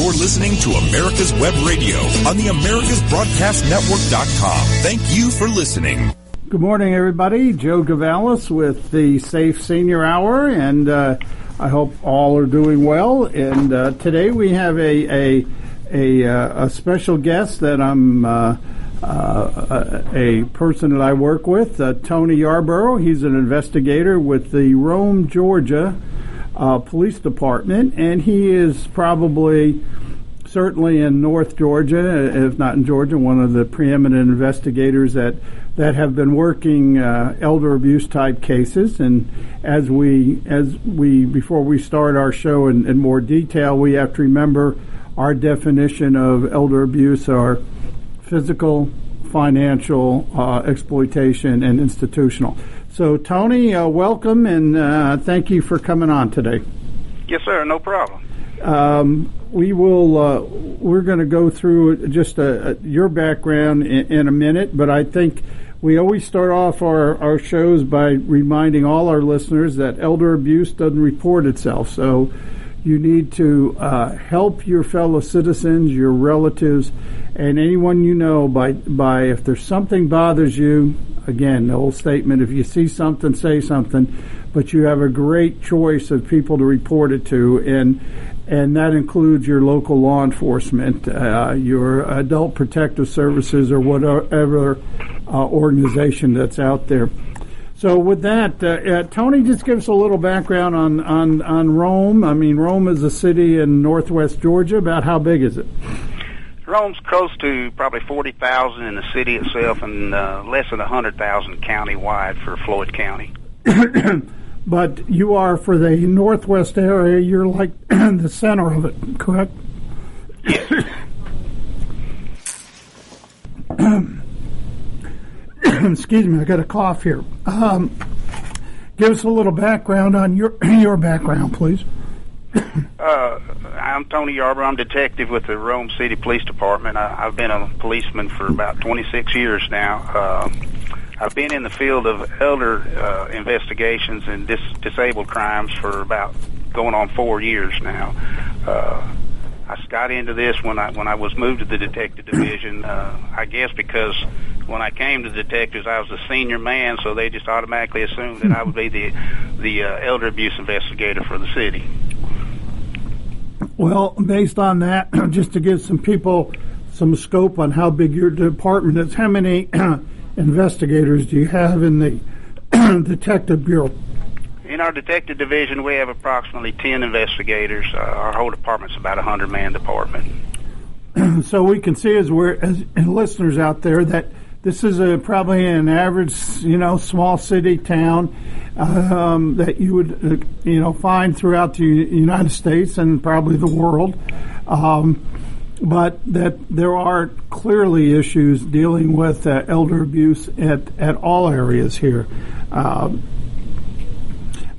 You're listening to America's Web Radio on the AmericasBroadcastNetwork.com. Thank you for listening. Good morning, everybody. Joe Gavalis with the Safe Senior Hour, and uh, I hope all are doing well. And uh, today we have a a a, uh, a special guest that I'm. Uh, uh, a, a person that I work with, uh, Tony Yarborough. He's an investigator with the Rome, Georgia uh, Police Department, and he is probably certainly in North Georgia, if not in Georgia, one of the preeminent investigators that that have been working uh, elder abuse type cases. And as we as we before we start our show in, in more detail, we have to remember our definition of elder abuse are physical, financial uh, exploitation, and institutional. So, Tony, uh, welcome and uh, thank you for coming on today. Yes, sir. No problem. Um, we will. Uh, we're going to go through just a, a, your background in, in, a minute, but I think we always start off our, our shows by reminding all our listeners that elder abuse doesn't report itself. So you need to uh, help your fellow citizens, your relatives, and anyone you know by by if there's something bothers you. Again, the old statement: if you see something, say something. But you have a great choice of people to report it to, and and that includes your local law enforcement, uh, your adult protective services, or whatever uh, organization that's out there. So with that, uh, uh, Tony, just give us a little background on, on, on Rome. I mean, Rome is a city in northwest Georgia. About how big is it? Rome's close to probably 40,000 in the city itself and uh, less than 100,000 county-wide for Floyd County. but you are for the northwest area, you're like the center of it, correct? Yes. excuse me, I got a cough here. Um, give us a little background on your your background, please. Uh, I'm Tony Yarborough. I'm detective with the Rome City Police Department. I, I've been a policeman for about 26 years now. Uh, I've been in the field of elder uh, investigations and dis- disabled crimes for about going on four years now. Uh, I got into this when I when I was moved to the detective division. Uh, I guess because when I came to detectives, I was a senior man, so they just automatically assumed that I would be the the uh, elder abuse investigator for the city. Well, based on that, just to give some people some scope on how big your department is, how many investigators do you have in the detective bureau? In our detective division, we have approximately 10 investigators. Uh, our whole department's about a 100 man department. so we can see as we're as listeners out there that this is a probably an average, you know, small city town um, that you would, uh, you know, find throughout the United States and probably the world. Um, but that there are clearly issues dealing with uh, elder abuse at, at all areas here. Um,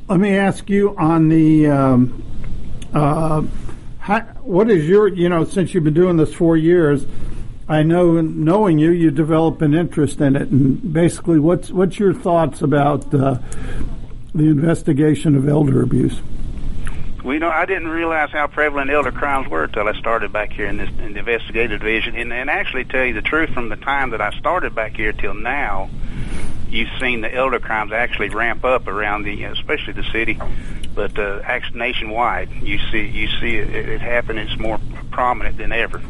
let me ask you on the um, uh, how, what is your you know since you've been doing this four years, I know knowing you, you develop an interest in it, and basically, what's what's your thoughts about uh, the investigation of elder abuse? Well, you know, I didn't realize how prevalent elder crimes were until I started back here in this in the investigative division. And, and actually, tell you the truth, from the time that I started back here till now, you've seen the elder crimes actually ramp up around the, especially the city, but uh, nationwide. You see, you see it, it happen. It's more prominent than ever.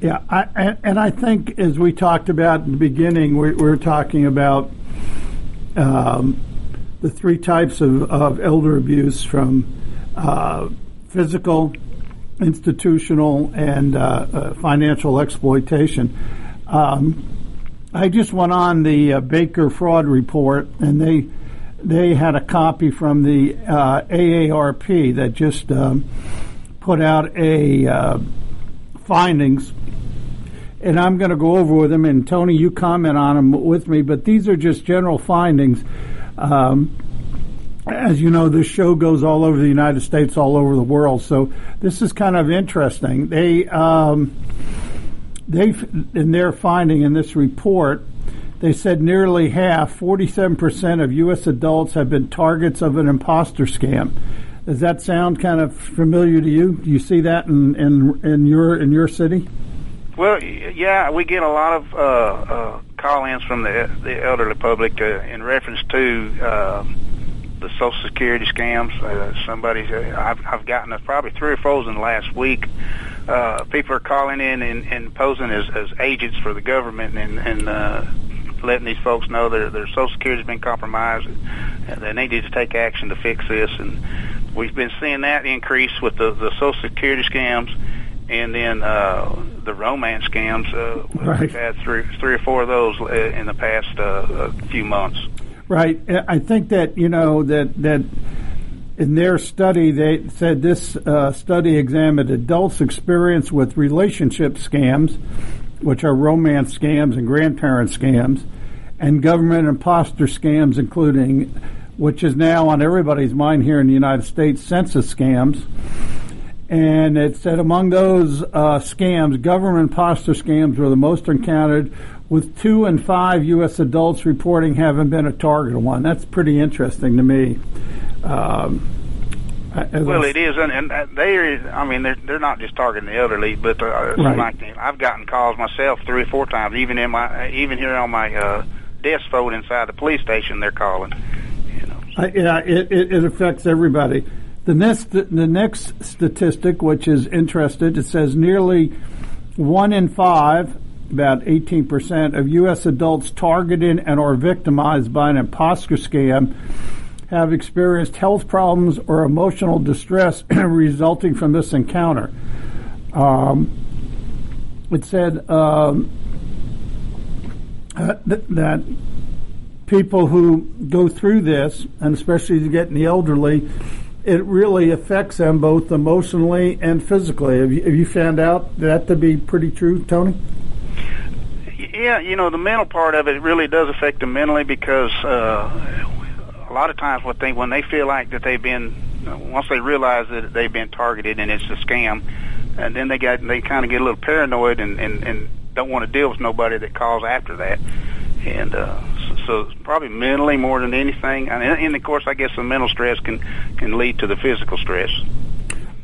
Yeah, I, and I think as we talked about in the beginning, we, we were talking about um, the three types of, of elder abuse from uh, physical, institutional, and uh, uh, financial exploitation. Um, I just went on the uh, Baker fraud report, and they they had a copy from the uh, AARP that just um, put out a uh, findings, and I'm going to go over with them. And Tony, you comment on them with me, but these are just general findings. Um, as you know, this show goes all over the United States, all over the world. So this is kind of interesting. They um, they in their finding in this report, they said nearly half, 47% of U.S. adults have been targets of an imposter scam. Does that sound kind of familiar to you? Do you see that in in, in your in your city? Well, yeah, we get a lot of uh, uh, call-ins from the the elderly public uh, in reference to uh, the Social Security scams. Uh, somebody, uh, I've, I've gotten uh, probably three or four in the last week. Uh, people are calling in and, and posing as, as agents for the government and, and uh, letting these folks know their their Social Security has been compromised and they need to take action to fix this. And we've been seeing that increase with the, the Social Security scams and then uh, the romance scams. Uh, right. We've had three, three or four of those uh, in the past uh, few months. Right. I think that you know that that in their study they said this uh, study examined adults' experience with relationship scams, which are romance scams and grandparent scams, and government imposter scams, including which is now on everybody's mind here in the United States, census scams and it said among those uh, scams, government imposter scams were the most encountered, with two and five U.S. adults reporting having been a target of one. That's pretty interesting to me. Um, well, it is, and, and they are. I mean, they're they're not just targeting the elderly, but uh, right. like I've gotten calls myself three or four times, even in my even here on my uh, desk phone inside the police station. They're calling. You know. Uh, yeah, it, it, it affects everybody. The next, the next statistic, which is interested, it says nearly one in five, about 18% of U.S. adults targeted and or victimized by an imposter scam have experienced health problems or emotional distress resulting from this encounter. Um, it said um, uh, th- that people who go through this, and especially getting the elderly, it really affects them both emotionally and physically. Have you, have you found out that to be pretty true, Tony? Yeah, you know the mental part of it really does affect them mentally because uh, a lot of times what they when they feel like that they've been once they realize that they've been targeted and it's a scam, and then they got they kind of get a little paranoid and and, and don't want to deal with nobody that calls after that, and uh, so probably mentally more than anything. And, and of course, I guess the mental stress can can lead to the physical stress.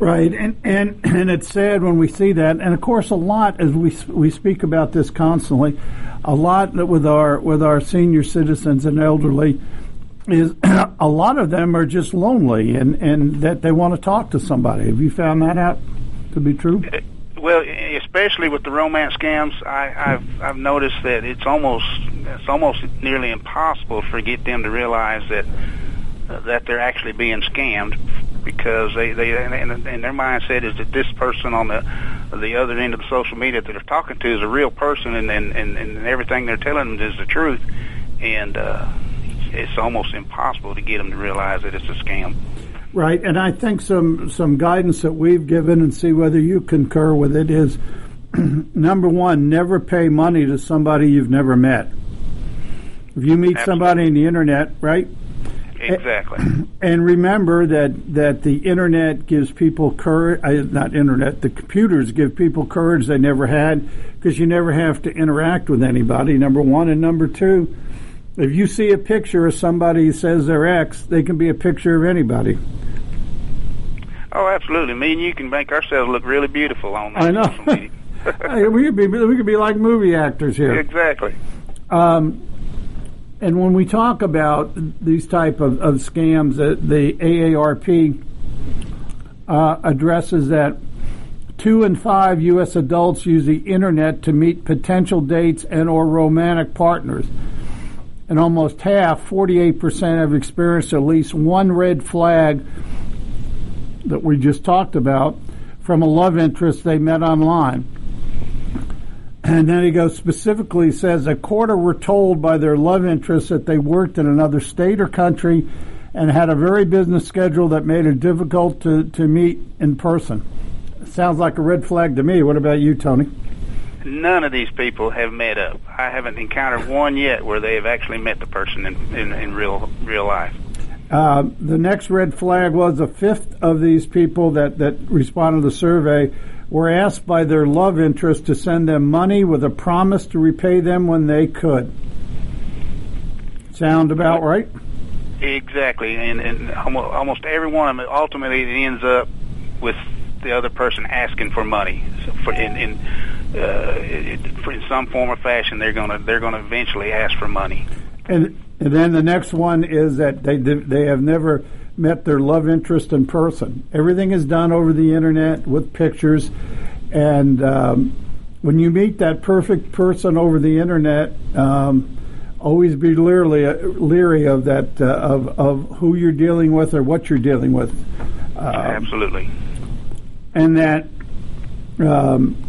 Right, and and and it's sad when we see that, and of course, a lot as we we speak about this constantly, a lot with our with our senior citizens and elderly is a lot of them are just lonely and and that they want to talk to somebody. Have you found that out to be true? Eh, Well, especially with the romance scams, I, I've I've noticed that it's almost it's almost nearly impossible for get them to realize that that they're actually being scammed because they they and, and their mindset is that this person on the the other end of the social media that they're talking to is a real person and and and, and everything they're telling them is the truth and uh, it's almost impossible to get them to realize that it's a scam. Right, and I think some some guidance that we've given, and see whether you concur with it, is number one: never pay money to somebody you've never met. If you meet Absolutely. somebody on the internet, right? Exactly. And remember that that the internet gives people courage. Uh, not internet. The computers give people courage they never had because you never have to interact with anybody. Number one, and number two, if you see a picture of somebody who says they're X, they can be a picture of anybody. Oh, absolutely. Me and you can make ourselves look really beautiful on that. I know. we could be we could be like movie actors here. Exactly. Um, and when we talk about these type of, of scams, uh, the AARP uh, addresses that two in five U.S. adults use the internet to meet potential dates and or romantic partners and almost half, 48%, have experienced at least one red flag that we just talked about from a love interest they met online. And then he goes specifically says a quarter were told by their love interest that they worked in another state or country and had a very business schedule that made it difficult to, to meet in person. Sounds like a red flag to me. What about you, Tony? None of these people have met up. I haven't encountered one yet where they have actually met the person in, in, in real real life. Uh, the next red flag was a fifth of these people that, that responded to the survey were asked by their love interest to send them money with a promise to repay them when they could. Sound about right? Exactly, and and almost, every one of them ultimately it ends up with the other person asking for money so for in in, uh, it, in some form or fashion they're gonna they're gonna eventually ask for money. And and then the next one is that they they have never met their love interest in person. Everything is done over the internet with pictures, and um, when you meet that perfect person over the internet. Um, always be leery, leery of that uh, of of who you're dealing with or what you're dealing with. Um, Absolutely. And that um,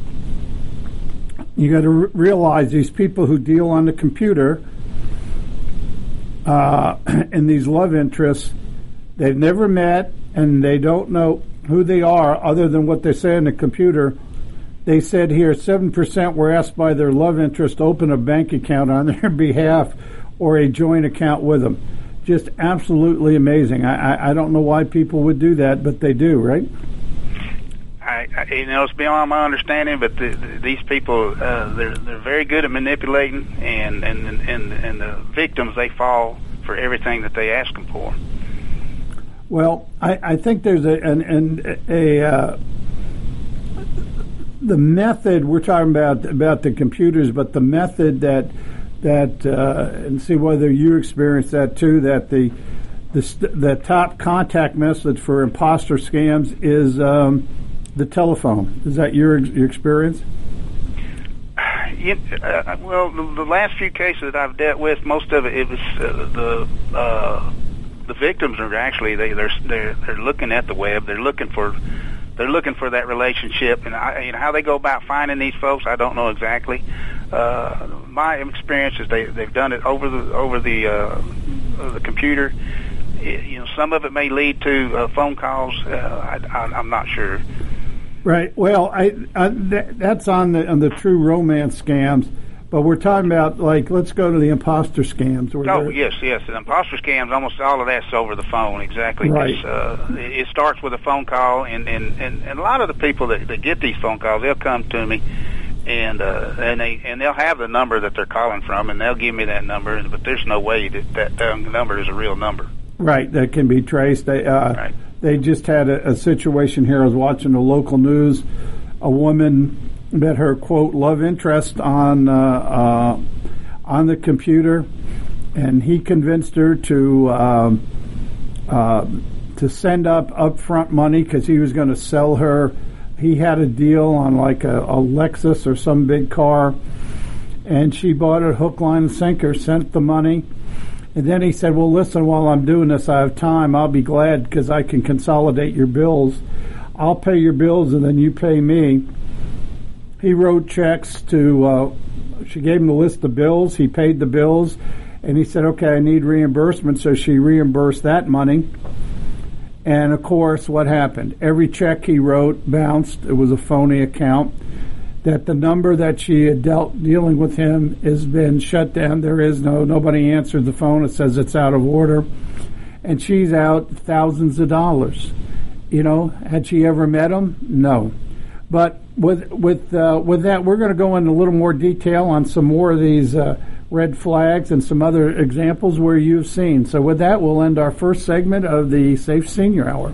you got to r- realize these people who deal on the computer uh, these love interests, they've never met and they don't know who they are other than what they say on the computer they said here 7% were asked by their love interest to open a bank account on their behalf or a joint account with them. Just absolutely amazing. I, I, I don't know why people would do that, but they do, right? You know, it's beyond my understanding, but the, the, these people, uh, they're they're very good at manipulating, and and and and the victims they fall for everything that they ask them for. Well, I, I think there's a an, an a uh, the method we're talking about about the computers, but the method that that uh, and see whether you experience that too. That the the, the top contact method for imposter scams is um, the telephone. Is that your, your experience? Yeah, uh, well, the, the, last few cases that I've dealt with, most of it, it was uh, the uh, the victims are actually they they're, they're they're looking at the web. They're looking for they're looking for that relationship, and I, you know how they go about finding these folks. I don't know exactly. Uh, my experience is they they've done it over the over the uh, the computer. It, you know, some of it may lead to uh, phone calls. Uh, I, I, I'm not sure. Right. Well, I, I th- that's on the on the true romance scams. But we're talking about like let's go to the imposter scams. Oh yes, yes, the imposter scams. Almost all of that's over the phone. Exactly. Right. Uh, it starts with a phone call, and and and, and a lot of the people that, that get these phone calls, they'll come to me, and uh, and they and they'll have the number that they're calling from, and they'll give me that number. But there's no way that that, that number is a real number. Right. That can be traced. They uh, right. They just had a, a situation here. I was watching the local news. A woman met her quote love interest on uh, uh, on the computer, and he convinced her to um, uh, to send up upfront money because he was going to sell her. He had a deal on like a, a Lexus or some big car, and she bought it hook, line, and sinker. Sent the money. And then he said, Well, listen, while I'm doing this, I have time. I'll be glad because I can consolidate your bills. I'll pay your bills and then you pay me he wrote checks to. Uh, she gave him the list of bills. He paid the bills, and he said, "Okay, I need reimbursement." So she reimbursed that money. And of course, what happened? Every check he wrote bounced. It was a phony account. That the number that she had dealt dealing with him has been shut down. There is no nobody answered the phone. It says it's out of order, and she's out thousands of dollars. You know, had she ever met him? No. But with with uh, with that, we're going to go into a little more detail on some more of these uh, red flags and some other examples where you've seen. So with that, we'll end our first segment of the Safe Senior Hour.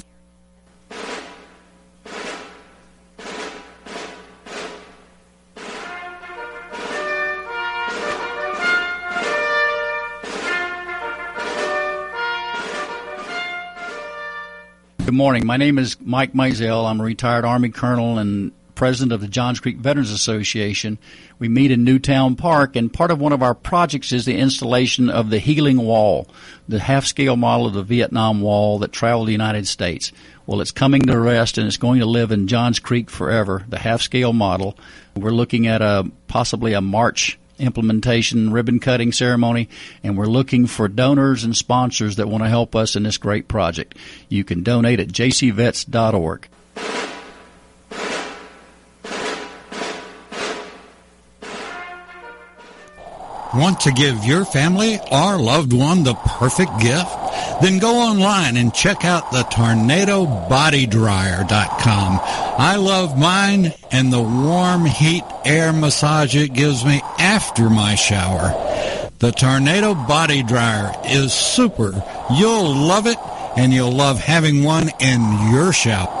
Good morning. My name is Mike Mizell. I'm a retired Army colonel and president of the Johns Creek Veterans Association. We meet in Newtown Park, and part of one of our projects is the installation of the Healing Wall, the half scale model of the Vietnam Wall that traveled the United States. Well, it's coming to rest and it's going to live in Johns Creek forever, the half scale model. We're looking at a possibly a March implementation, ribbon cutting ceremony, and we're looking for donors and sponsors that want to help us in this great project. You can donate at jcvets.org. Want to give your family or loved one the perfect gift? Then go online and check out the tornadobodydryer.com. I love mine and the warm heat air massage it gives me after my shower. The Tornado Body Dryer is super. You'll love it and you'll love having one in your shower.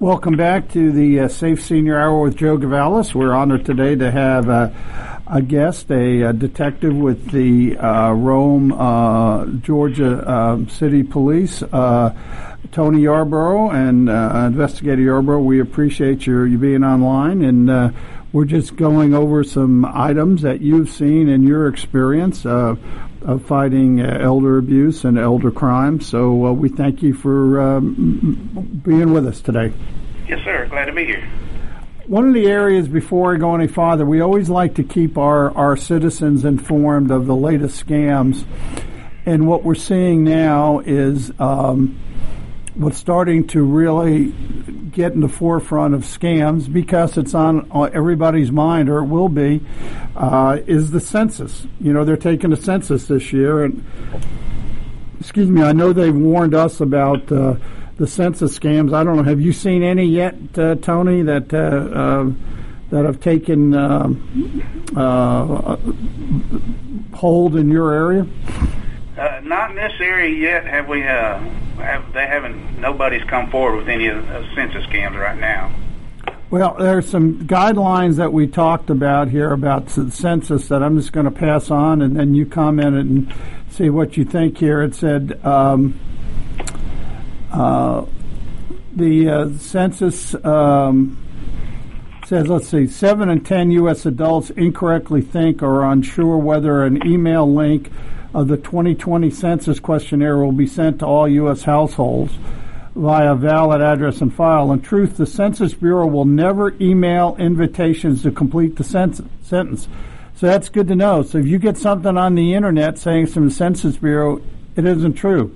Welcome back to the uh, Safe Senior Hour with Joe Gavalis. We're honored today to have uh, a guest, a, a, detective with the uh, Rome, uh, Georgia um, City Police, uh, Tony Yarborough, and uh, Investigator Yarborough. We appreciate your you being online, and we're just going over some items that you've seen in your experience of fighting elder abuse and elder crime. So we thank you for um, being with us today. Yes, sir. Glad to be here. One of the areas before I go any farther, we always like to keep our, our citizens informed of the latest scams. And what we're seeing now is um, what's starting to really get in the forefront of scams because it's on everybody's mind, or it will be, uh, is the census. You know, they're taking a census this year. And, excuse me, I know they've warned us about. Uh, the census scams. I don't know. Have you seen any yet, uh, Tony, that uh, uh, that have taken um, uh, hold in your area? Uh, not in this area yet. Have we? Uh, have they haven't? Nobody's come forward with any of the census scams right now. Well, there's some guidelines that we talked about here about the census that I'm just going to pass on, and then you comment and see what you think here. It said. Um, uh, the uh, census um, says, let's see, 7 in 10 U.S. adults incorrectly think or are unsure whether an email link of the 2020 census questionnaire will be sent to all U.S. households via valid address and file. In truth, the Census Bureau will never email invitations to complete the sentence. So that's good to know. So if you get something on the internet saying it's from the Census Bureau, it isn't true.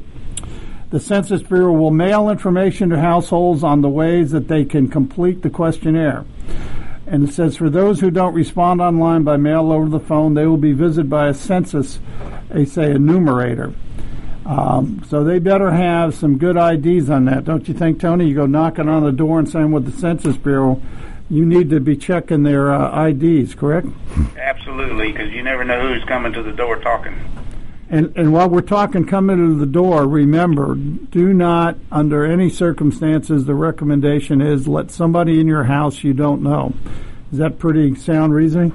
The Census Bureau will mail information to households on the ways that they can complete the questionnaire. And it says for those who don't respond online by mail over the phone, they will be visited by a census, they say, enumerator. Um, so they better have some good IDs on that, don't you think, Tony? You go knocking on the door and saying with the Census Bureau, you need to be checking their uh, IDs, correct? Absolutely, because you never know who's coming to the door talking. And, and while we're talking coming to the door, remember, do not, under any circumstances, the recommendation is let somebody in your house you don't know. Is that pretty sound reasoning?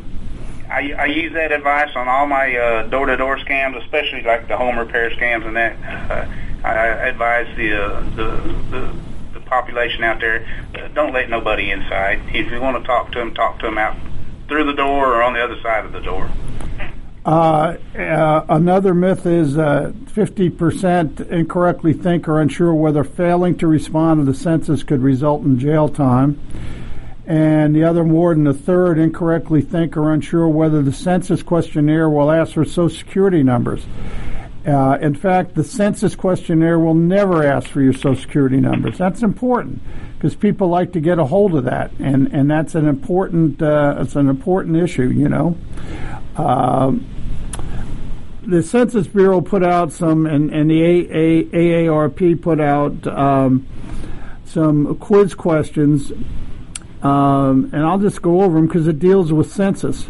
I, I use that advice on all my uh, door-to-door scams, especially like the home repair scams and that. Uh, I advise the, uh, the, the the population out there, uh, don't let nobody inside. If you want to talk to them, talk to them out through the door or on the other side of the door. Uh, uh, another myth is uh, 50% incorrectly think or unsure whether failing to respond to the census could result in jail time. And the other more than a third incorrectly think or unsure whether the census questionnaire will ask for Social Security numbers. Uh, in fact, the census questionnaire will never ask for your Social Security numbers. That's important because people like to get a hold of that, and, and that's an important uh, it's an important issue, you know. Um, the Census Bureau put out some, and, and the AARP put out um, some quiz questions, um, and I'll just go over them because it deals with census.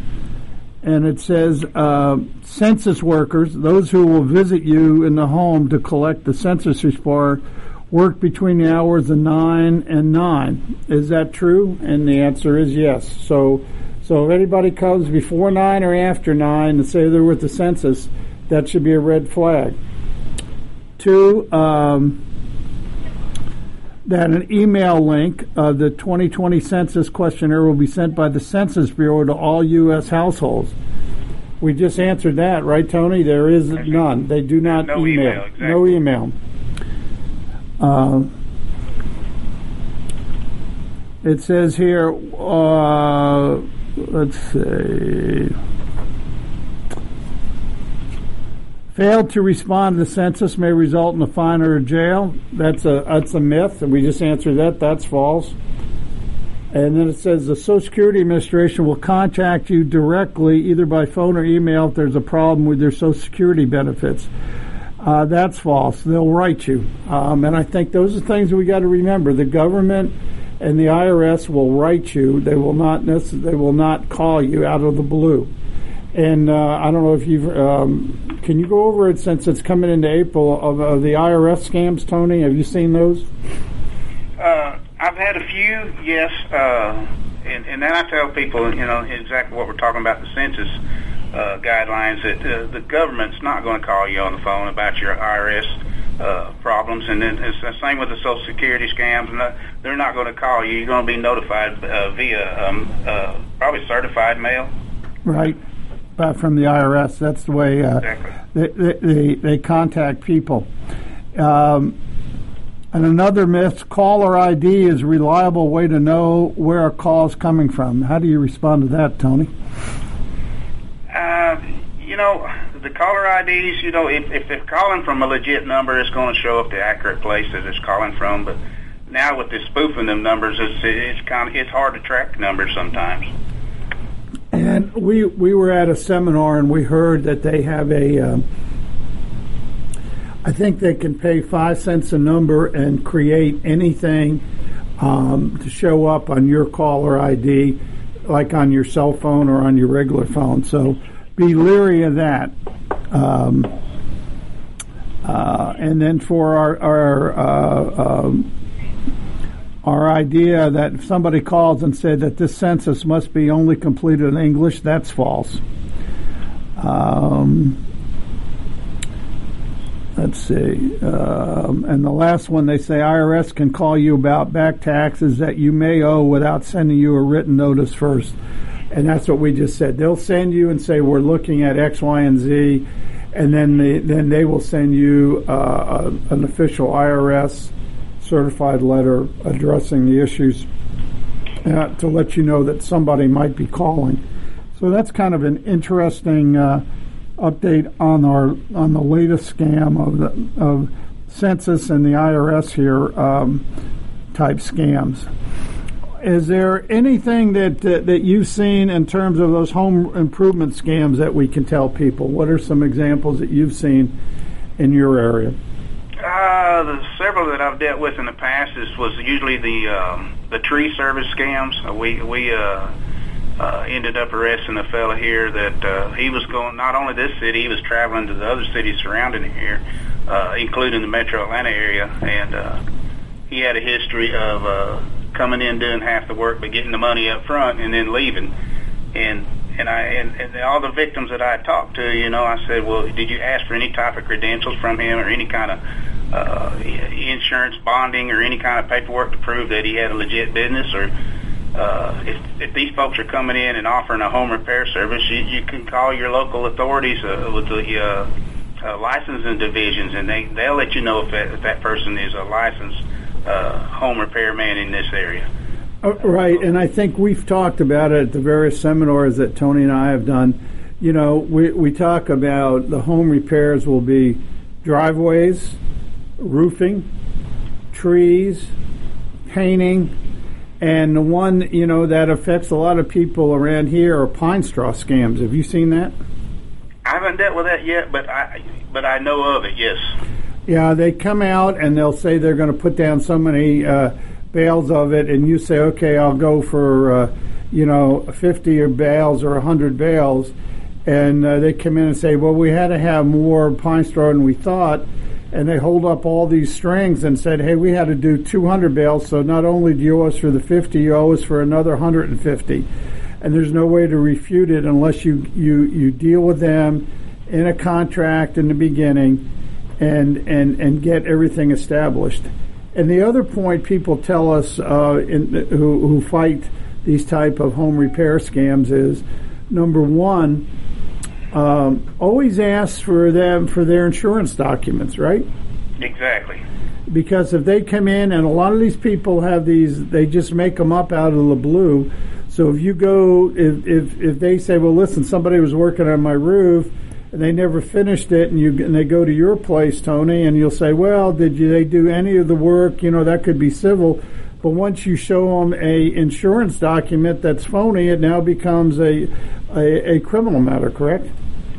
And it says uh, census workers, those who will visit you in the home to collect the census report, work between the hours of 9 and 9. Is that true? And the answer is yes. So, so if anybody comes before 9 or after 9 and say they're with the census, that should be a red flag. Two, um, that an email link of the 2020 census questionnaire will be sent by the Census Bureau to all U.S. households. We just answered that, right, Tony? There is none. They do not no email. email, exactly. No email. Uh, it says here, uh, let's see. Failed to respond to the census may result in a fine or a jail. That's a that's a myth, and we just answered that. That's false. And then it says the Social Security Administration will contact you directly, either by phone or email, if there's a problem with your Social Security benefits. Uh, that's false. They'll write you, um, and I think those are things we got to remember. The government and the IRS will write you. They will not necess- They will not call you out of the blue. And uh, I don't know if you've. Um, can you go over it since it's coming into April of, of the IRS scams, Tony? Have you seen those? Uh, I've had a few, yes, uh, and, and then I tell people, you know, exactly what we're talking about the census uh, guidelines that uh, the government's not going to call you on the phone about your IRS uh, problems, and then it's the same with the Social Security scams. And they're not going to call you. You're going to be notified uh, via um, uh, probably certified mail. Right. But from the IRS, that's the way uh, Exactly. they, they, they, contact people. Um, and another myth, caller ID is a reliable way to know where a call is coming from. How do you respond to that, Tony? Uh, you know, the caller IDs, you know, if, if they're calling from a legit number, it's going to show up the accurate place that it's calling from. But now with this spoofing them numbers, it's it's kind of it's hard to track numbers sometimes. And we we were at a seminar and we heard that they have a. Um, I think they can pay five cents a number and create anything um, to show up on your caller ID, like on your cell phone or on your regular phone. So be leery of that. Um, uh, and then for our our uh, um, our idea that if somebody calls and said that this census must be only completed in English, that's false. Um, let's see. Um, and the last one, they say IRS can call you about back taxes that you may owe without sending you a written notice first. And that's what we just said. They'll send you and say, we're looking at X, Y, and Z. And then they, then they will send you uh, a, an official IRS certified letter addressing the issues uh, to let you know that somebody might be calling. So that's kind of an interesting uh, update on our on the latest scam of the of census and the IRS here um, type scams. Is there anything that, that that you've seen in terms of those home improvement scams that we can tell people? What are some examples that you've seen in your area? Uh, the several that I've dealt with in the past is was usually the um, the tree service scams. Uh, we we uh, uh, ended up arresting a fella here that uh, he was going not only this city, he was traveling to the other cities surrounding here, uh, including the Metro Atlanta area, and uh, he had a history of uh, coming in doing half the work but getting the money up front and then leaving. And and I and, and all the victims that I talked to, you know, I said, well, did you ask for any type of credentials from him or any kind of uh, insurance bonding or any kind of paperwork to prove that he had a legit business or uh, if, if these folks are coming in and offering a home repair service, you, you can call your local authorities uh, with the uh, uh, licensing divisions, and they they'll let you know if that, if that person is a licensed uh, home repair man in this area. Uh, right, and I think we've talked about it at the various seminars that Tony and I have done. You know, we we talk about the home repairs will be driveways, roofing, trees, painting, and the one you know that affects a lot of people around here are pine straw scams. Have you seen that? I haven't dealt with that yet, but I but I know of it. Yes. Yeah, they come out and they'll say they're going to put down so many uh, bales of it, and you say, okay, I'll go for uh, you know fifty or bales or hundred bales, and uh, they come in and say, well, we had to have more pine straw than we thought, and they hold up all these strings and said, "Hey, we had to do 200 bales, so not only do you owe us for the 50, you owe us for another 150." And there's no way to refute it unless you you you deal with them in a contract in the beginning, and and and get everything established. And the other point people tell us uh, in, who who fight these type of home repair scams is number one um, always ask for them for their insurance documents, right? Exactly. Because if they come in and a lot of these people have these, they just make them up out of the blue. So if you go, if if, if they say, well, listen, somebody was working on my roof and they never finished it, and you and they go to your place, Tony, and you'll say, well, did you, they do any of the work? You know, that could be civil. But once you show them a insurance document that's phony, it now becomes a, a, a criminal matter, correct?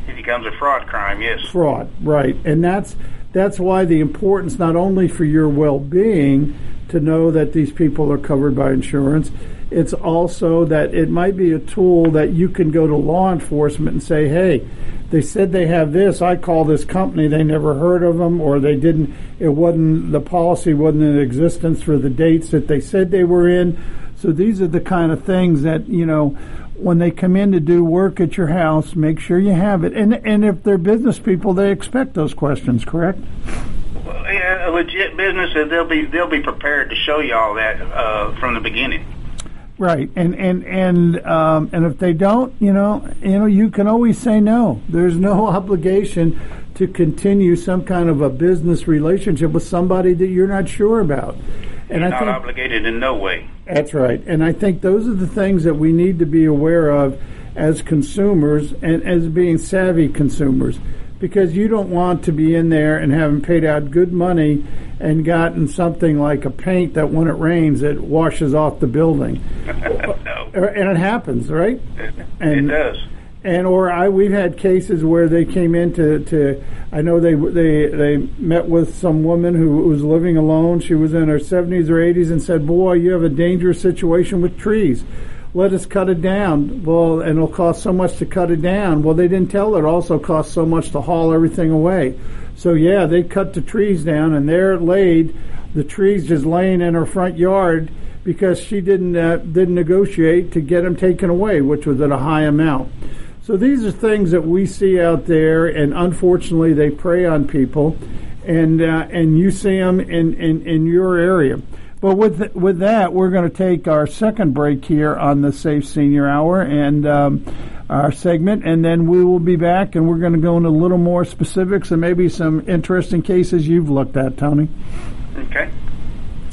It becomes a fraud crime, yes. Fraud, right. And that's that's why the importance not only for your well-being to know that these people are covered by insurance, it's also that it might be a tool that you can go to law enforcement and say, "Hey, they said they have this. I call this company. They never heard of them, or they didn't. It wasn't the policy wasn't in existence for the dates that they said they were in. So these are the kind of things that you know when they come in to do work at your house. Make sure you have it. And and if they're business people, they expect those questions. Correct. A legit business, uh, they'll be they'll be prepared to show you all that uh, from the beginning. Right, and and and um, and if they don't, you know, you know, you can always say no. There's no obligation to continue some kind of a business relationship with somebody that you're not sure about. And you're I not think, obligated in no way. That's right, and I think those are the things that we need to be aware of as consumers and as being savvy consumers because you don't want to be in there and having paid out good money and gotten something like a paint that when it rains it washes off the building. no. And it happens, right? And, it does. And or I we've had cases where they came in to, to I know they they they met with some woman who was living alone. She was in her 70s or 80s and said, "Boy, you have a dangerous situation with trees." Let us cut it down. Well, and it'll cost so much to cut it down. Well, they didn't tell it also cost so much to haul everything away. So yeah, they cut the trees down, and there it laid. The trees just laying in her front yard because she didn't uh, didn't negotiate to get them taken away, which was at a high amount. So these are things that we see out there, and unfortunately, they prey on people, and uh, and you see them in, in, in your area. But with th- with that, we're going to take our second break here on the Safe Senior Hour and um, our segment, and then we will be back, and we're going to go into a little more specifics and maybe some interesting cases you've looked at, Tony. Okay.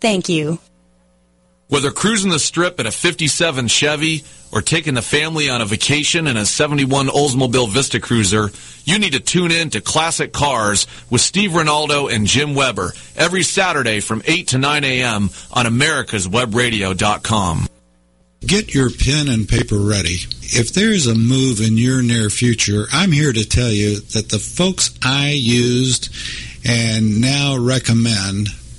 Thank you. Whether cruising the strip in a 57 Chevy or taking the family on a vacation in a 71 Oldsmobile Vista Cruiser, you need to tune in to Classic Cars with Steve Ronaldo and Jim Weber every Saturday from 8 to 9 a.m. on americaswebradio.com. Get your pen and paper ready. If there's a move in your near future, I'm here to tell you that the folks I used and now recommend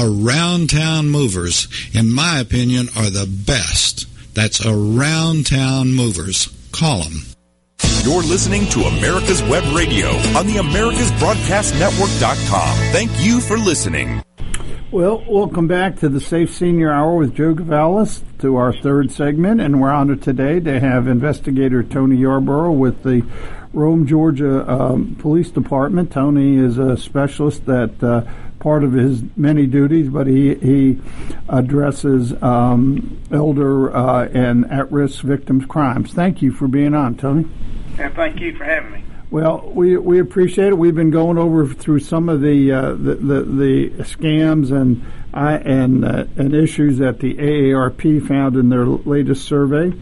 around town movers, in my opinion, are the best. That's around town movers. Call them. You're listening to America's Web Radio on the AmericasBroadcastNetwork.com. Thank you for listening. Well, welcome back to the Safe Senior Hour with Joe Gavalis to our third segment, and we're honored today to have investigator Tony Yarborough with the Rome, Georgia um, Police Department. Tony is a specialist that uh, part of his many duties, but he he addresses um, elder uh, and at-risk victims' crimes. Thank you for being on, Tony. And thank you for having me. Well, we we appreciate it. We've been going over through some of the uh, the, the, the scams and I and uh, and issues that the AARP found in their latest survey.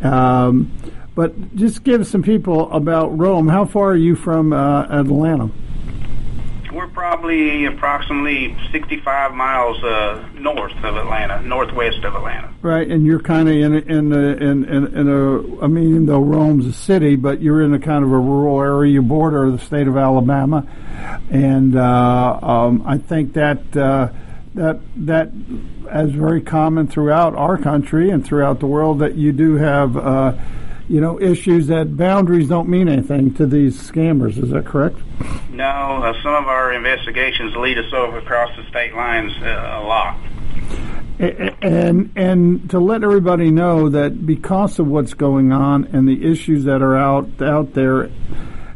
Um, but just give some people about Rome. How far are you from uh, Atlanta? We're probably approximately 65 miles uh, north of Atlanta, northwest of Atlanta. Right, and you're kind of in a, in a, in in, in a. I mean, though Rome's a city, but you're in a kind of a rural area. You border the state of Alabama, and uh, um, I think that. Uh, that that is very common throughout our country and throughout the world that you do have uh, you know, issues that boundaries don't mean anything to these scammers. Is that correct? No, uh, some of our investigations lead us over across the state lines uh, a lot. And and to let everybody know that because of what's going on and the issues that are out out there,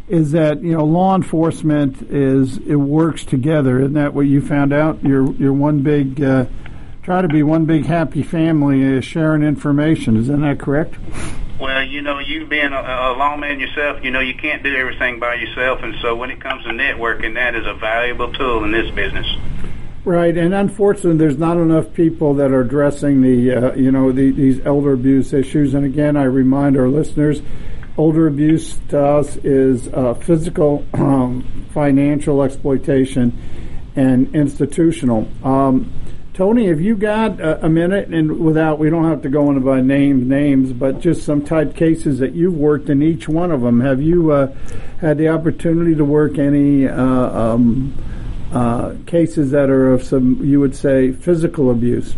is that you know law enforcement is it works together. Isn't that what you found out? You're you're one big. Uh, try to be one big happy family uh, sharing information. Isn't that correct? Well, you know, you being a, a lawman yourself, you know, you can't do everything by yourself, and so when it comes to networking, that is a valuable tool in this business. Right, and unfortunately, there's not enough people that are addressing the, uh, you know, the, these elder abuse issues. And again, I remind our listeners, elder abuse to us is uh, physical, um, financial exploitation, and institutional. Um, Tony, have you got a, a, minute? And without, we don't have to go into by name names, but just some type cases that you've worked in each one of them. Have you uh, had the opportunity to work any uh, um, uh, cases that are of some, you would say, physical abuse?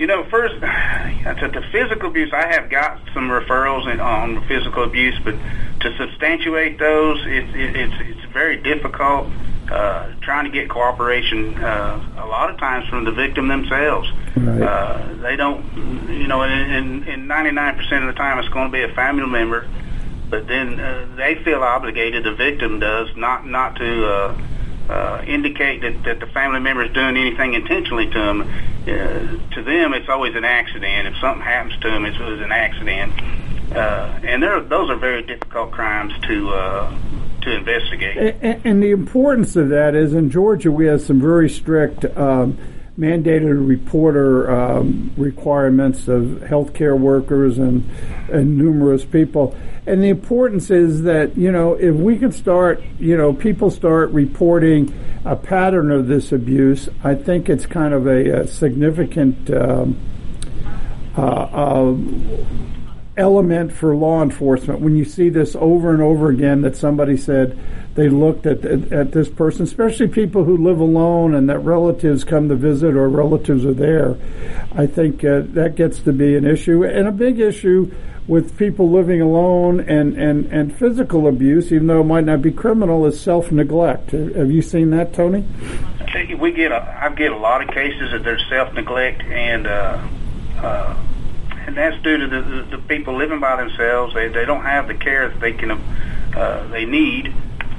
You know, first, to the physical abuse, I have got some referrals in, on physical abuse, but to substantiate those, it, it, it's it's very difficult uh, trying to get cooperation uh, a lot of times from the victim themselves. Right. Uh, they don't, you know, in, in 99% of the time it's going to be a family member, but then uh, they feel obligated, the victim does, not not to uh, uh, indicate that, that the family member is doing anything intentionally to them. Uh, to them, it's always an accident. If something happens to them, it's, it's an accident. Uh, and those are very difficult crimes to uh, to investigate. And, and, the importance of that is in Georgia, we have some very strict um, mandated reporter um, requirements of healthcare workers and, and numerous people. And the importance is that, you know, if we can start, you know, people start reporting a pattern of this abuse, I think it's kind of a, a significant. Um, uh, uh, element for law enforcement when you see this over and over again that somebody said they looked at at this person, especially people who live alone and that relatives come to visit or relatives are there. I think uh, that gets to be an issue and a big issue with people living alone and, and, and physical abuse, even though it might not be criminal, is self neglect. Have you seen that, Tony? We get a, I get a lot of cases that there's self neglect and. Uh, uh, and that's due to the, the, the people living by themselves. They they don't have the care that they can uh, they need,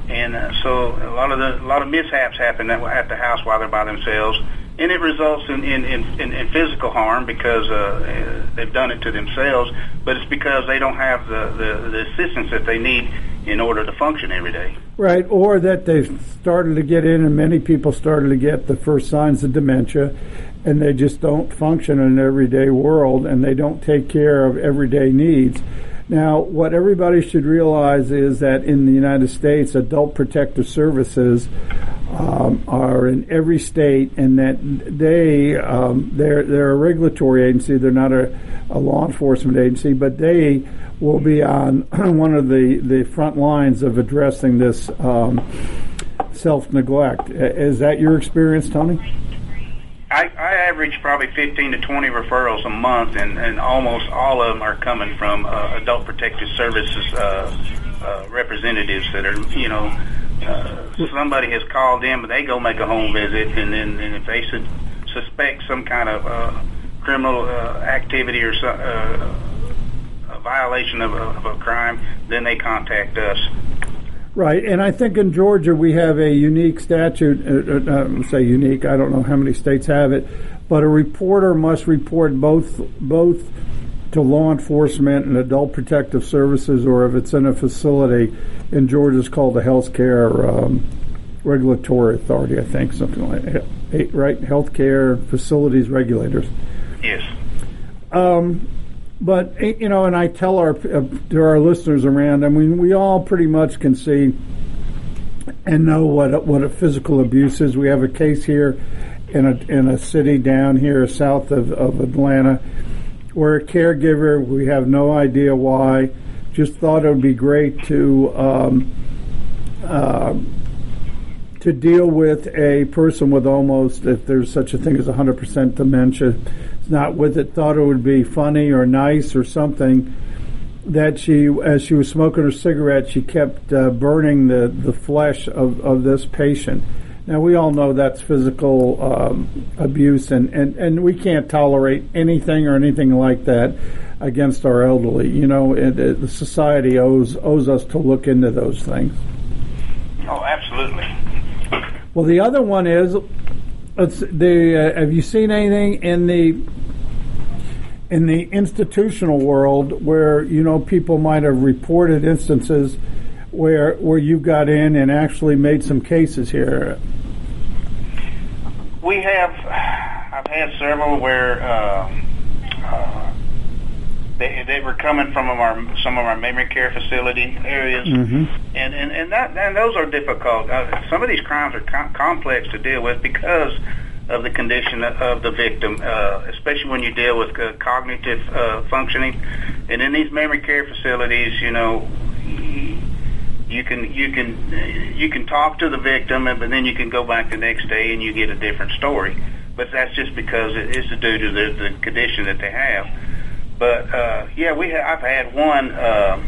and uh, so a lot of the a lot of mishaps happen at the house while they're by themselves, and it results in in, in, in physical harm because uh, they've done it to themselves. But it's because they don't have the, the, the assistance that they need in order to function every day. Right, or that they've started to get in, and many people started to get the first signs of dementia, and they just don't function in an everyday world and they don't take care of everyday needs. Now, what everybody should realize is that in the United States, adult protective services um, are in every state, and that they um, they're they're a regulatory agency. They're not a, a law enforcement agency, but they will be on one of the the front lines of addressing this um, self neglect. Is that your experience, Tony? I, I average probably 15 to 20 referrals a month, and, and almost all of them are coming from uh, adult protective services uh, uh, representatives that are, you know, uh, somebody has called in, but they go make a home visit, and then and if they su- suspect some kind of uh, criminal uh, activity or so, uh, a violation of a, of a crime, then they contact us. Right, and I think in Georgia we have a unique statute. Uh, uh, uh, say unique. I don't know how many states have it, but a reporter must report both both to law enforcement and adult protective services, or if it's in a facility. In Georgia, it's called the Health Care um, Regulatory Authority, I think, something like that. Right, healthcare facilities regulators. Yes. Um, but you know, and I tell our uh, to our listeners around. I mean, we all pretty much can see and know what what a physical abuse is. We have a case here in a in a city down here south of, of Atlanta where a caregiver we have no idea why just thought it would be great to um, uh, to deal with a person with almost if there's such a thing as 100% dementia not with it, thought it would be funny or nice or something. That she, as she was smoking her cigarette, she kept uh, burning the, the flesh of, of this patient. Now, we all know that's physical um, abuse, and, and, and we can't tolerate anything or anything like that against our elderly. You know, it, it, the society owes, owes us to look into those things. Oh, absolutely. Well, the other one is Let's, uh, have you seen anything in the in the institutional world where you know people might have reported instances where where you got in and actually made some cases here? We have. I've had several where. Uh, they, they were coming from our some of our memory care facility areas, mm-hmm. and, and and that and those are difficult. Uh, some of these crimes are com- complex to deal with because of the condition of the victim, uh, especially when you deal with uh, cognitive uh, functioning. And in these memory care facilities, you know, you can you can you can talk to the victim, and but then you can go back the next day and you get a different story. But that's just because it's due to the, the condition that they have. But uh, yeah, we ha- I've had one. Uh,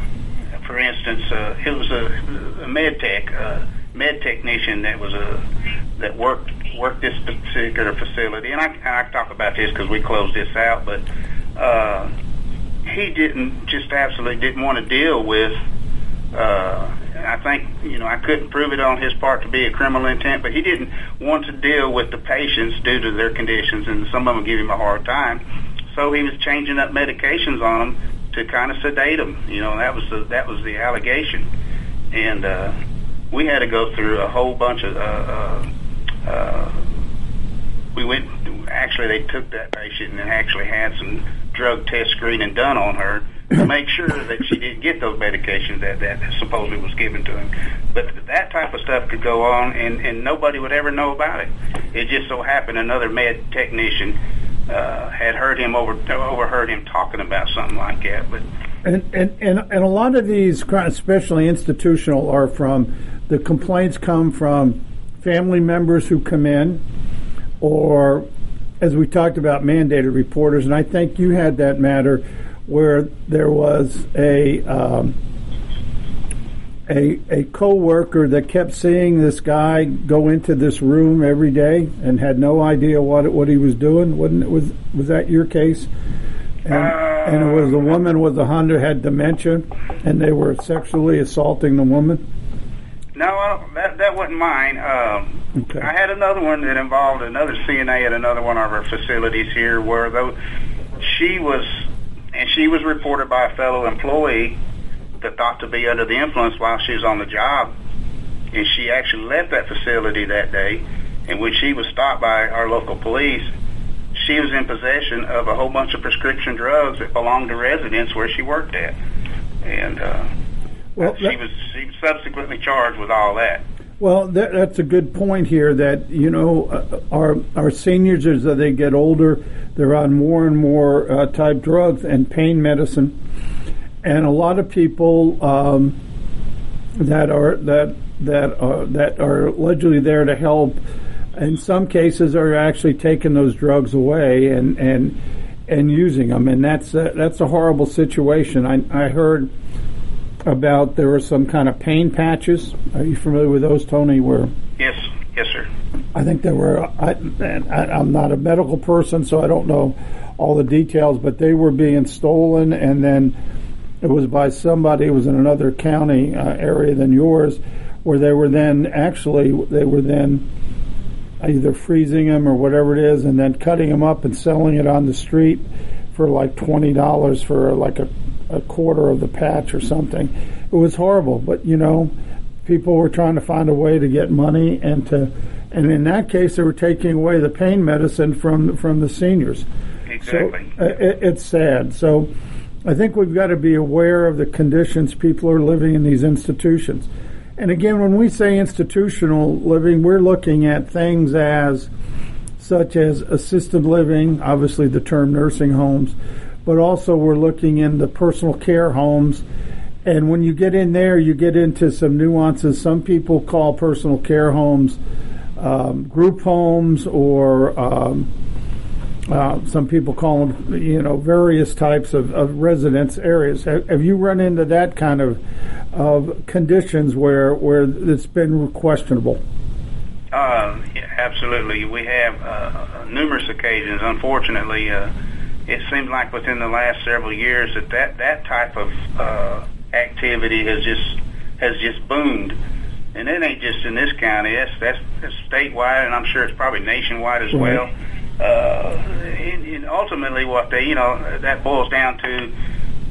for instance, uh, it was a, a med tech, uh, med technician that was a that worked worked this particular facility, and I, I talk about this because we closed this out, but uh, he didn't just absolutely didn't want to deal with. Uh, I think you know I couldn't prove it on his part to be a criminal intent, but he didn't want to deal with the patients due to their conditions, and some of them give him a hard time so he was changing up medications on them to kind of sedate them. You know, that was the that was the allegation, and uh, we had to go through a whole bunch of. Uh, uh, uh, we went. Actually, they took that patient and actually had some drug test screening done on her to make sure that she didn't get those medications that that supposedly was given to him. But that type of stuff could go on, and and nobody would ever know about it. It just so happened another med technician uh, had heard him over overheard him talking about something like that. But and and and, and a lot of these, especially institutional, are from the complaints come from family members who come in, or as we talked about, mandated reporters. And I think you had that matter where there was a. Um, a a co-worker that kept seeing this guy go into this room every day and had no idea what what he was doing. Wasn't it, was was that your case? And, and it was a woman with a hundred had dementia, and they were sexually assaulting the woman. No, that that wasn't mine. Um, okay. I had another one that involved another CNA at another one of our facilities here, where though she was, and she was reported by a fellow employee that thought to be under the influence while she was on the job. And she actually left that facility that day. And when she was stopped by our local police, she was in possession of a whole bunch of prescription drugs that belonged to residents where she worked at. And uh, well, she was she was subsequently charged with all that. Well, that, that's a good point here. That you know, uh, our our seniors as they get older, they're on more and more uh, type drugs and pain medicine and a lot of people um, that are that that are that are allegedly there to help, in some cases, are actually taking those drugs away and and and using them, and that's a, that's a horrible situation. I I heard about there were some kind of pain patches. Are you familiar with those, Tony? Where Yes, yes, sir. I think there were. I, and I, I'm not a medical person, so I don't know all the details, but they were being stolen, and then it was by somebody. It was in another county uh, area than yours, where they were then actually they were then either freezing them or whatever it is, and then cutting them up and selling it on the street for like twenty dollars for like a, a quarter of the patch or something. It was horrible, but you know, people were trying to find a way to get money and to, and in that case, they were taking away the pain medicine from from the seniors. Exactly. So uh, it, it's sad. So I think we've got to be aware of the conditions people are living in these institutions. And again, when we say institutional living, we're looking at things as such as assisted living, obviously the term nursing homes, but also we're looking into personal care homes. And when you get in there, you get into some nuances. Some people call personal care homes um, group homes or um, uh, some people call them, you know, various types of, of residence areas. Have, have, you run into that kind of of conditions where where it's been questionable? Uh, yeah, absolutely. We have uh, numerous occasions. Unfortunately, uh, it seems like within the last several years that that, that type of uh, activity has just has just boomed. And it ain't just in this county. That's that's, that's statewide, and I'm sure it's probably nationwide as well uh, and, and ultimately what they, you know, that boils down to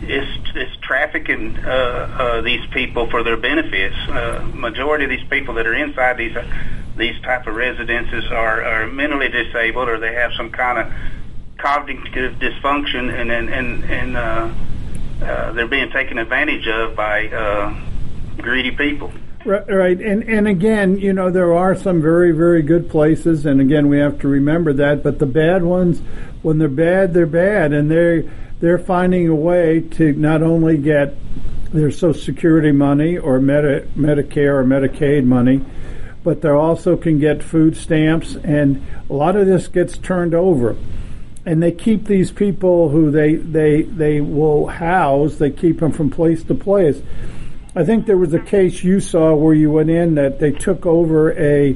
is, is trafficking uh, uh, these people for their benefits. Uh, majority of these people that are inside these uh, these type of residences are, are mentally disabled or they have some kind of cognitive dysfunction and and and, and uh, uh, they're being taken advantage of by uh, greedy people. Right, right, and and again, you know, there are some very very good places, and again, we have to remember that. But the bad ones, when they're bad, they're bad, and they're they're finding a way to not only get their Social Security money or Medi- Medicare or Medicaid money, but they also can get food stamps, and a lot of this gets turned over. And they keep these people who they they they will house. They keep them from place to place I think there was a case you saw where you went in that they took over a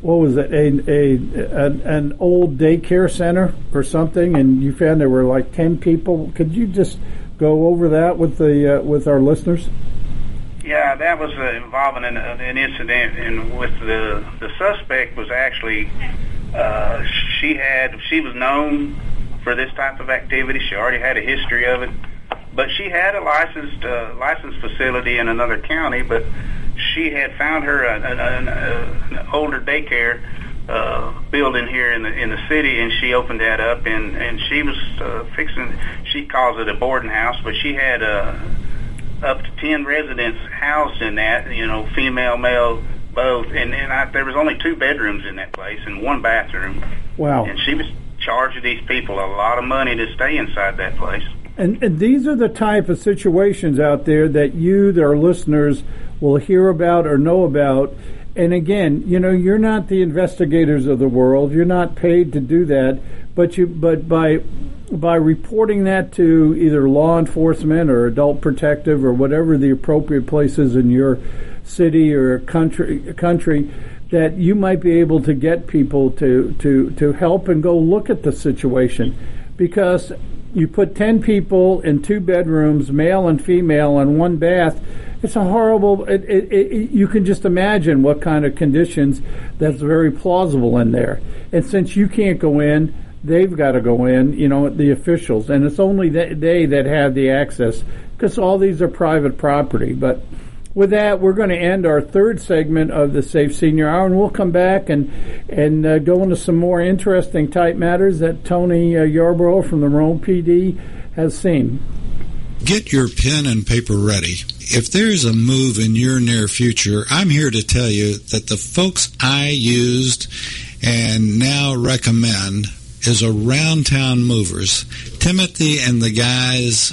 what was it a, a an, an old daycare center or something, and you found there were like ten people. Could you just go over that with the uh, with our listeners? Yeah, that was uh, involving an, an incident, and with the the suspect was actually uh, she had she was known for this type of activity. She already had a history of it but she had a licensed uh, licensed facility in another county, but she had found her an, an, an older daycare uh, building here in the in the city, and she opened that up, and and she was uh, fixing. She calls it a boarding house, but she had uh, up to ten residents housed in that. You know, female, male, both, and and I, there was only two bedrooms in that place and one bathroom. Wow! And she was charging these people a lot of money to stay inside that place. And, and, these are the type of situations out there that you, our listeners, will hear about or know about. And again, you know, you're not the investigators of the world. You're not paid to do that. But you, but by by reporting that to either law enforcement or adult protective or whatever the appropriate places in your city or country country that you might be able to get people to to to help and go look at the situation because you put 10 people in two bedrooms, male and female, and one bath. It's a horrible, it, it, it, you can just imagine what kind of conditions that's very plausible in there. And since you can't go in, they've got to go in, you know, the officials. And it's only they that have the access because all these are private property. But with that, we're going to end our third segment of the Safe Senior Hour, and we'll come back and and uh, go into some more interesting type matters that Tony uh, Yarborough from the Rome PD has seen. Get your pen and paper ready. If there's a move in your near future, I'm here to tell you that the folks I used and now recommend is Around Town Movers. Timothy and the guys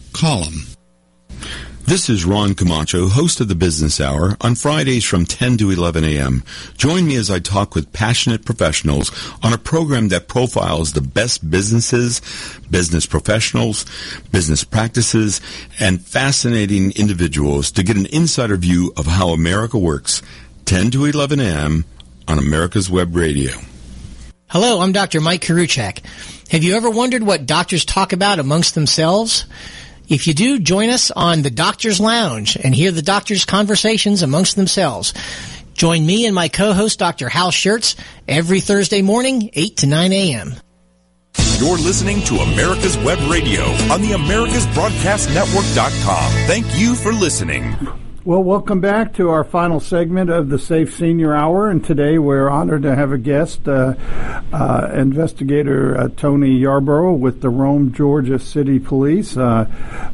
Them. This is Ron Camacho, host of the Business Hour, on Fridays from 10 to 11 a.m. Join me as I talk with passionate professionals on a program that profiles the best businesses, business professionals, business practices, and fascinating individuals to get an insider view of how America works. 10 to 11 a.m. on America's Web Radio. Hello, I'm Dr. Mike Karuchak. Have you ever wondered what doctors talk about amongst themselves? If you do, join us on the Doctor's Lounge and hear the doctors' conversations amongst themselves. Join me and my co-host, Dr. Hal Schertz, every Thursday morning, 8 to 9 a.m. You're listening to America's Web Radio on the AmericasBroadcastNetwork.com. Thank you for listening. Well, welcome back to our final segment of the Safe Senior Hour, and today we're honored to have a guest, uh, uh, investigator uh, Tony Yarborough with the Rome, Georgia City Police. Uh,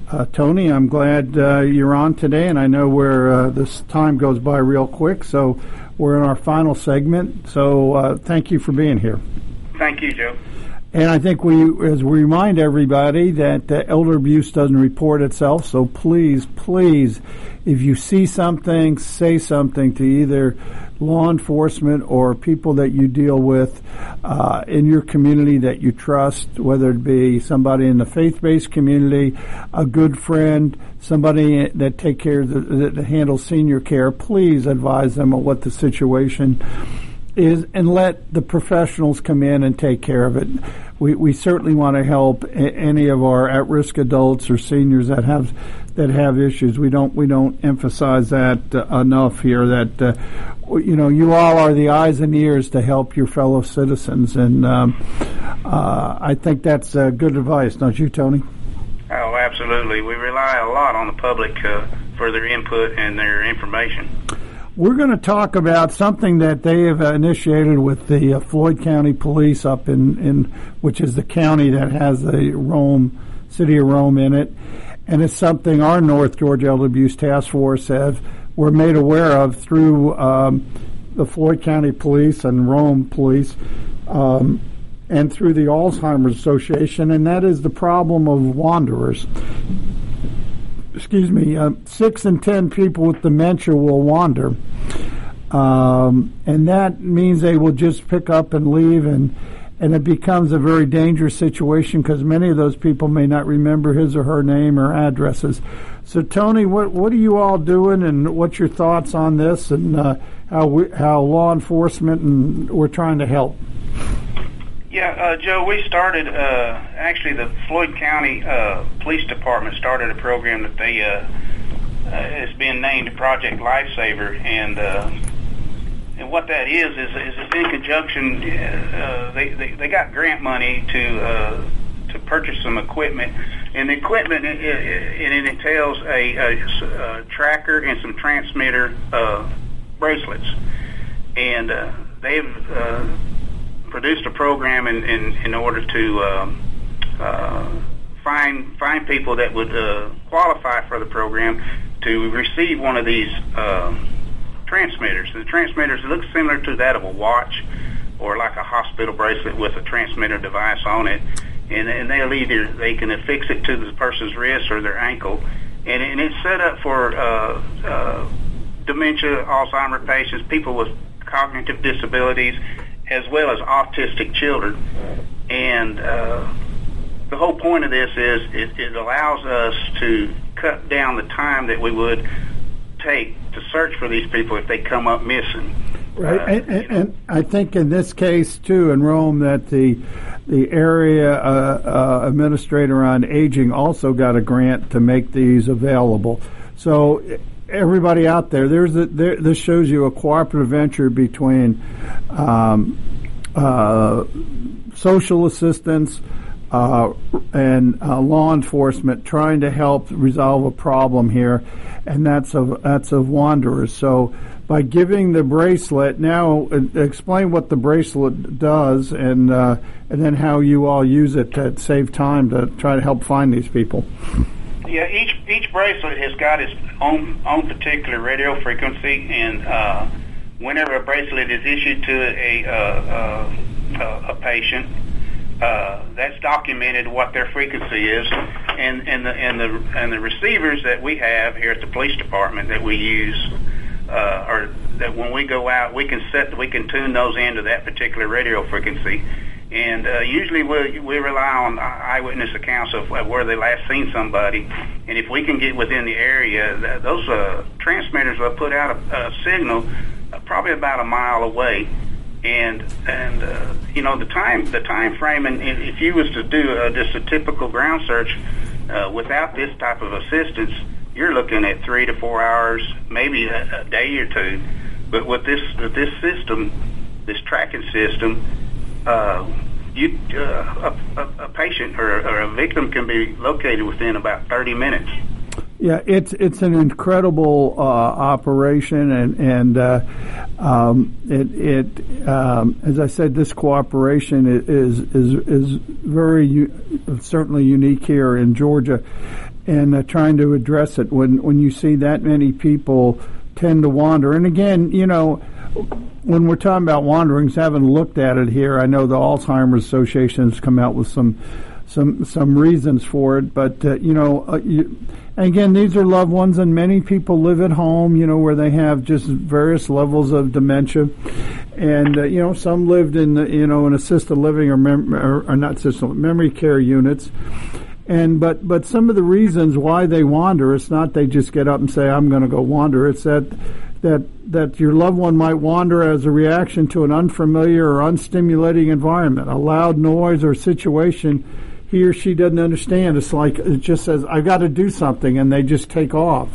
uh, Tony, I'm glad uh, you're on today, and I know where this time goes by real quick, so we're in our final segment. So thank you for being here. Thank you, Joe. And I think we, as we remind everybody, that uh, elder abuse doesn't report itself. So please, please, if you see something, say something to either law enforcement or people that you deal with uh, in your community that you trust, whether it be somebody in the faith-based community, a good friend, somebody that take care the, that handles senior care. Please advise them of what the situation is and let the professionals come in and take care of it. We, we certainly want to help any of our at-risk adults or seniors that have that have issues. We don't we don't emphasize that uh, enough here. That uh, you know you all are the eyes and ears to help your fellow citizens, and um, uh, I think that's good advice, don't you, Tony? Oh, absolutely. We rely a lot on the public uh, for their input and their information. We're going to talk about something that they have initiated with the uh, Floyd County Police up in, in which is the county that has the Rome city of Rome in it, and it's something our North Georgia Elder Abuse Task Force have were made aware of through um, the Floyd County Police and Rome Police. Um, and through the Alzheimer's Association, and that is the problem of wanderers excuse me, uh, six in ten people with dementia will wander. Um, and that means they will just pick up and leave, and and it becomes a very dangerous situation because many of those people may not remember his or her name or addresses. So, Tony, what what are you all doing, and what's your thoughts on this, and uh, how we, how law enforcement and we're trying to help? Yeah, uh, Joe, we started, uh, actually, the Floyd County uh, Police Department started a program that they, uh, uh, been named Project Lifesaver. And, uh, and what that is, is, is in conjunction, uh, they, they, they got grant money to, uh, to purchase some equipment. And the equipment, it, it, it entails a, a, a tracker and some transmitter uh, bracelets. And uh, they've, uh, produced a program in, in, in order to uh, uh, find find people that would uh, qualify for the program to receive one of these uh, transmitters. The transmitters look similar to that of a watch or like a hospital bracelet with a transmitter device on it, and, and they'll either they can affix it to the person's wrist or their ankle, and, and it's set up for uh, uh, dementia, Alzheimer patients, people with cognitive disabilities as well as autistic children. And uh, the whole point of this is it, it allows us to cut down the time that we would take to search for these people if they come up missing. Right, uh, and, and, and, I think in this case too, in Rome, that the the area uh, uh, administrator on aging also got a grant to make these available. So everybody out there, there's a, there, this shows you a cooperative venture between um, uh, social assistance, uh, and uh, law enforcement trying to help resolve a problem here, and that's of that's of wanderers. So by giving the bracelet, now uh, explain what the bracelet does, and uh, and then how you all use it to save time to try to help find these people. Yeah, each each bracelet has got its own own particular radio frequency, and uh, whenever a bracelet is issued to a uh, uh, a patient, uh, that's documented what their frequency is, and and the and the and the receivers that we have here at the police department that we use, uh, or that when we go out, we can set we can tune those into that particular radio frequency, and uh, usually we we rely on eyewitness accounts of, where they last seen somebody, and if we can get within the area, th- those uh, transmitters will put out a, a signal uh, probably about a mile away. And and uh, you know the time the time frame and if you was to do uh, just a typical ground search uh, without this type of assistance you're looking at three to four hours maybe a, a day or two. But with this with this system this tracking system uh, you uh, a, a, patient or, or a victim can be located within about 30 minutes. Yeah, it's it's an incredible uh, operation, and and uh, um, it it um, as I said, this cooperation is is is very u- certainly unique here in Georgia, and uh, trying to address it. When when you see that many people tend to wander, and again, you know. When we're talking about wanderings, haven't looked at it here. I know the Alzheimer's Association has come out with some some some reasons for it, but uh, you know, uh, you, again, these are loved ones, and many people live at home, you know, where they have just various levels of dementia, and uh, you know, some lived in the, you know in assisted living or, mem- or, or not assisted memory care units. And but but some of the reasons why they wander, it's not they just get up and say I'm going to go wander. It's that that that your loved one might wander as a reaction to an unfamiliar or unstimulating environment, a loud noise or situation he or she doesn't understand. It's like it just says, "I've got to do something," and they just take off.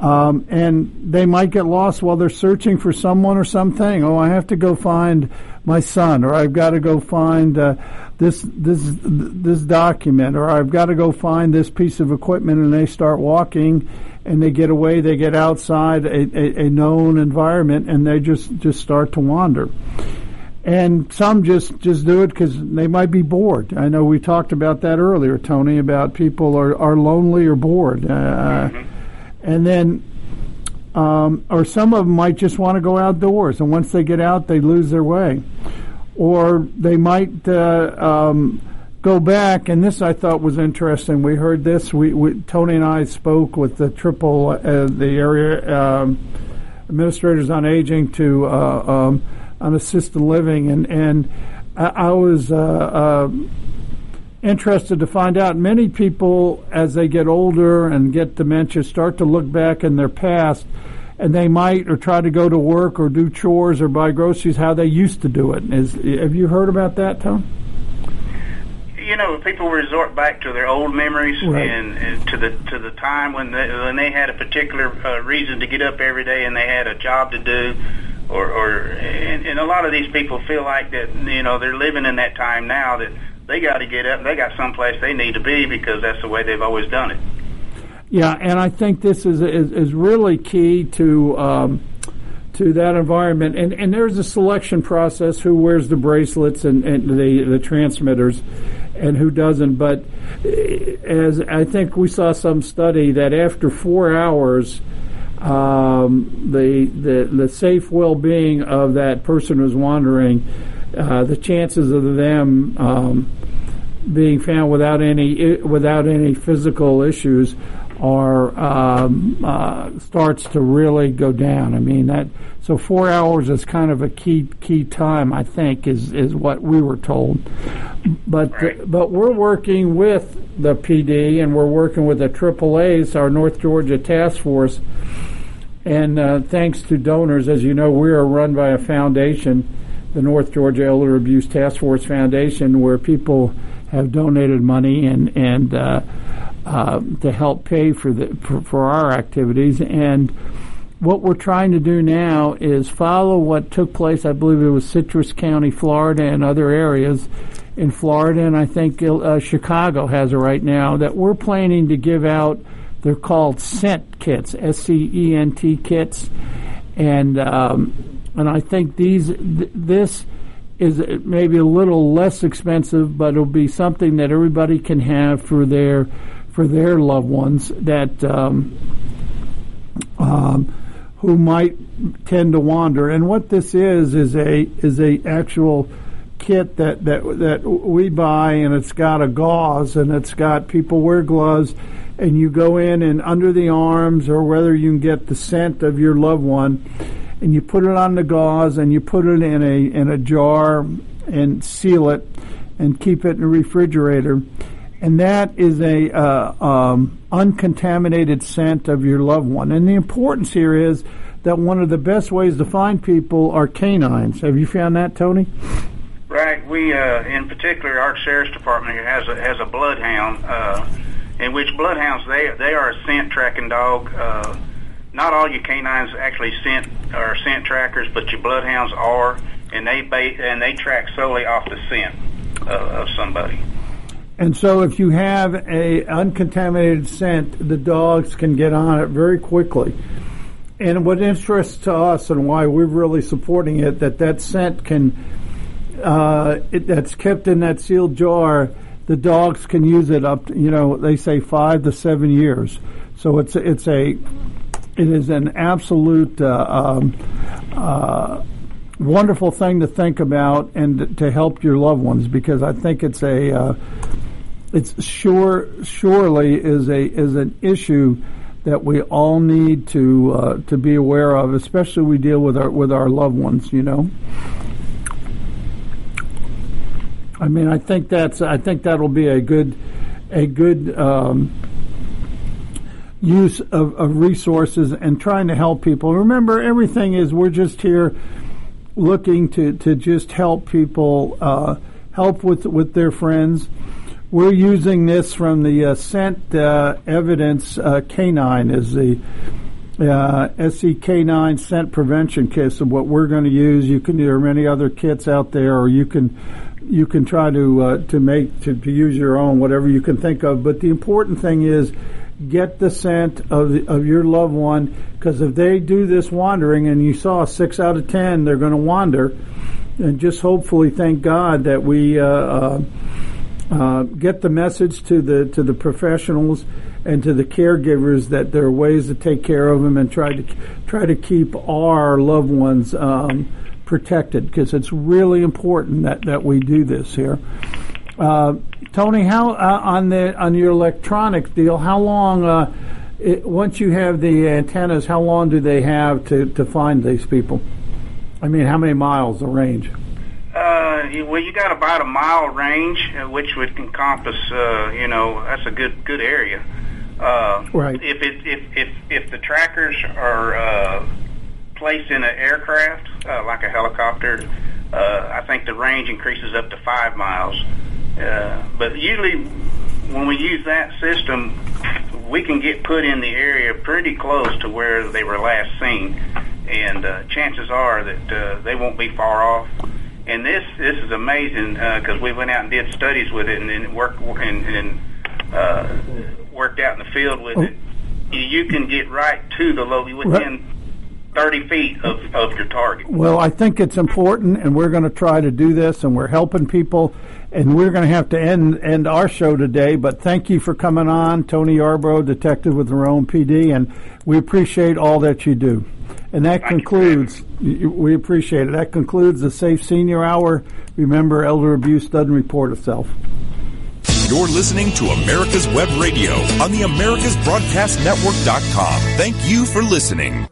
Um, and they might get lost while they're searching for someone or something. Oh, I have to go find my son, or I've got to go find uh, this this this document, or I've got to go find this piece of equipment. And they start walking, and they get away. They get outside a, a, a known environment, and they just just start to wander and some just just do it because they might be bored. I know we talked about that earlier, Tony, about people are are lonely or bored, uh, mm-hmm. and then. Um, or some of them might just want to go outdoors, and once they get out, they lose their way. Or they might uh, um, go back, and this I thought was interesting. We heard this. We, we Tony and I spoke with the triple uh, the area um, administrators on aging to uh, um, on assisted living, and and I, I was uh, uh, interested to find out many people as they get older and get dementia start to look back in their past and they might or try to go to work or do chores or buy groceries how they used to do it. Is, have you heard about that, Tom? You know, people resort back to their old memories right. and, and, to the to the time when they, when they had a particular uh, reason to get up every day and they had a job to do or, or and, and a lot of these people feel like that you know they're living in that time now that they got to get up and they got someplace they need to be because that's the way they've always done it. Yeah, and I think this is is, is really key to um, to that environment. And and there's a selection process: who wears the bracelets and, and the the transmitters, and who doesn't. But eh, as I think we saw some study that after four hours um, the, the the safe well-being of that person who's wandering, uh, the chances of them um, being found without any without any physical issues are um, uh, starts to really go down. I mean that so four hours is kind of a key key time. I think is is what we were told, but right. but we're working with the PD and we're working with the AAA's, our North Georgia Task Force and uh, thanks to donors, as you know, we are run by a foundation, the North Georgia Elder Abuse Task Force Foundation, where people have donated money and and uh, to help pay for the for, for our activities. And what we're trying to do now is follow what took place. I believe it was Citrus County, Florida, and other areas in Florida, and I think uh, Chicago has it right now, that we're planning to give out. They're called scent kits, S C E N T kits, and um, and I think these th- this is maybe a little less expensive, but it'll be something that everybody can have for their for their loved ones that um, um, who might tend to wander. And what this is is a is a actual kit that, that that we buy, and it's got a gauze, and it's got people wear gloves, and you go in and under the arms, or whether you can get the scent of your loved one, and you put it on the gauze, and you put it in a in a jar, and seal it, and keep it in a refrigerator, and that is a uh, um, uncontaminated scent of your loved one. And the importance here is that one of the best ways to find people are canines. Have you found that, Tony? Right. We, uh, in particular, our sheriff's department here has a has a bloodhound. Uh, in which bloodhounds they they are a scent tracking dog. Uh, not all your canines actually scent are scent trackers, but your bloodhounds are, and they ba- and they track solely off the scent of, of somebody. And so, if you have a uncontaminated scent, the dogs can get on it very quickly. And what interests to us and why we're really supporting it that that scent can uh, it, that's kept in that sealed jar, the dogs can use it up. You know, they say five to seven years. So it's it's a it is an absolute uh, um, uh, wonderful thing to think about and to help your loved ones because I think it's a uh, it's sure surely is a is an issue that we all need to uh, to be aware of, especially we deal with our with our loved ones. You know. I mean, I think that's I think that'll be a good a good um, use of, of, resources and trying to help people. Remember, everything is we're just here looking to, to just help people uh, help with with their friends. We're using this from the uh, scent uh, evidence uh, canine as the uh, SCK9 scent prevention kits of what we're going to use. You can there are many other kits out there, or you can you can try to uh, to make to, to use your own whatever you can think of. But the important thing is get the scent of the, of your loved one because if they do this wandering and you saw six out of ten they're going to wander and just hopefully thank God that we uh, uh, get the message to the to the professionals and to the caregivers that there are ways to take care of them and try to try to keep our loved ones um, protected because it's really important that, that we do this here. Uh, Tony, how uh, on the on your electronics deal? How long uh, it, once you have the antennas? How long do they have to, to find these people? I mean, how many miles the range? Uh, well, you got about a mile range, uh, which would encompass, uh, you know, that's a good good area. Uh, right. If it if if if the trackers are uh, placed in an aircraft, uh, like a helicopter, uh, I think the range increases up to five miles. Uh, but usually, when we use that system, we can get put in the area pretty close to where they were last seen, and uh, chances are that uh, they won't be far off. And this this is amazing because uh, we went out and did studies with it and, and worked and, and uh, worked out in the field with it. You can get right to the low within. Right 30 feet of, of your target. Well, I think it's important, and we're going to try to do this, and we're helping people, and we're going to have to end end our show today. But thank you for coming on, Tony Yarbrough, detective with the Rome PD, and we appreciate all that you do. And that thank concludes. We appreciate it. That concludes the Safe Senior Hour. Remember, elder abuse doesn't report itself. You're listening to America's Web Radio on the AmericasBroadcastNetwork.com. Thank you for listening.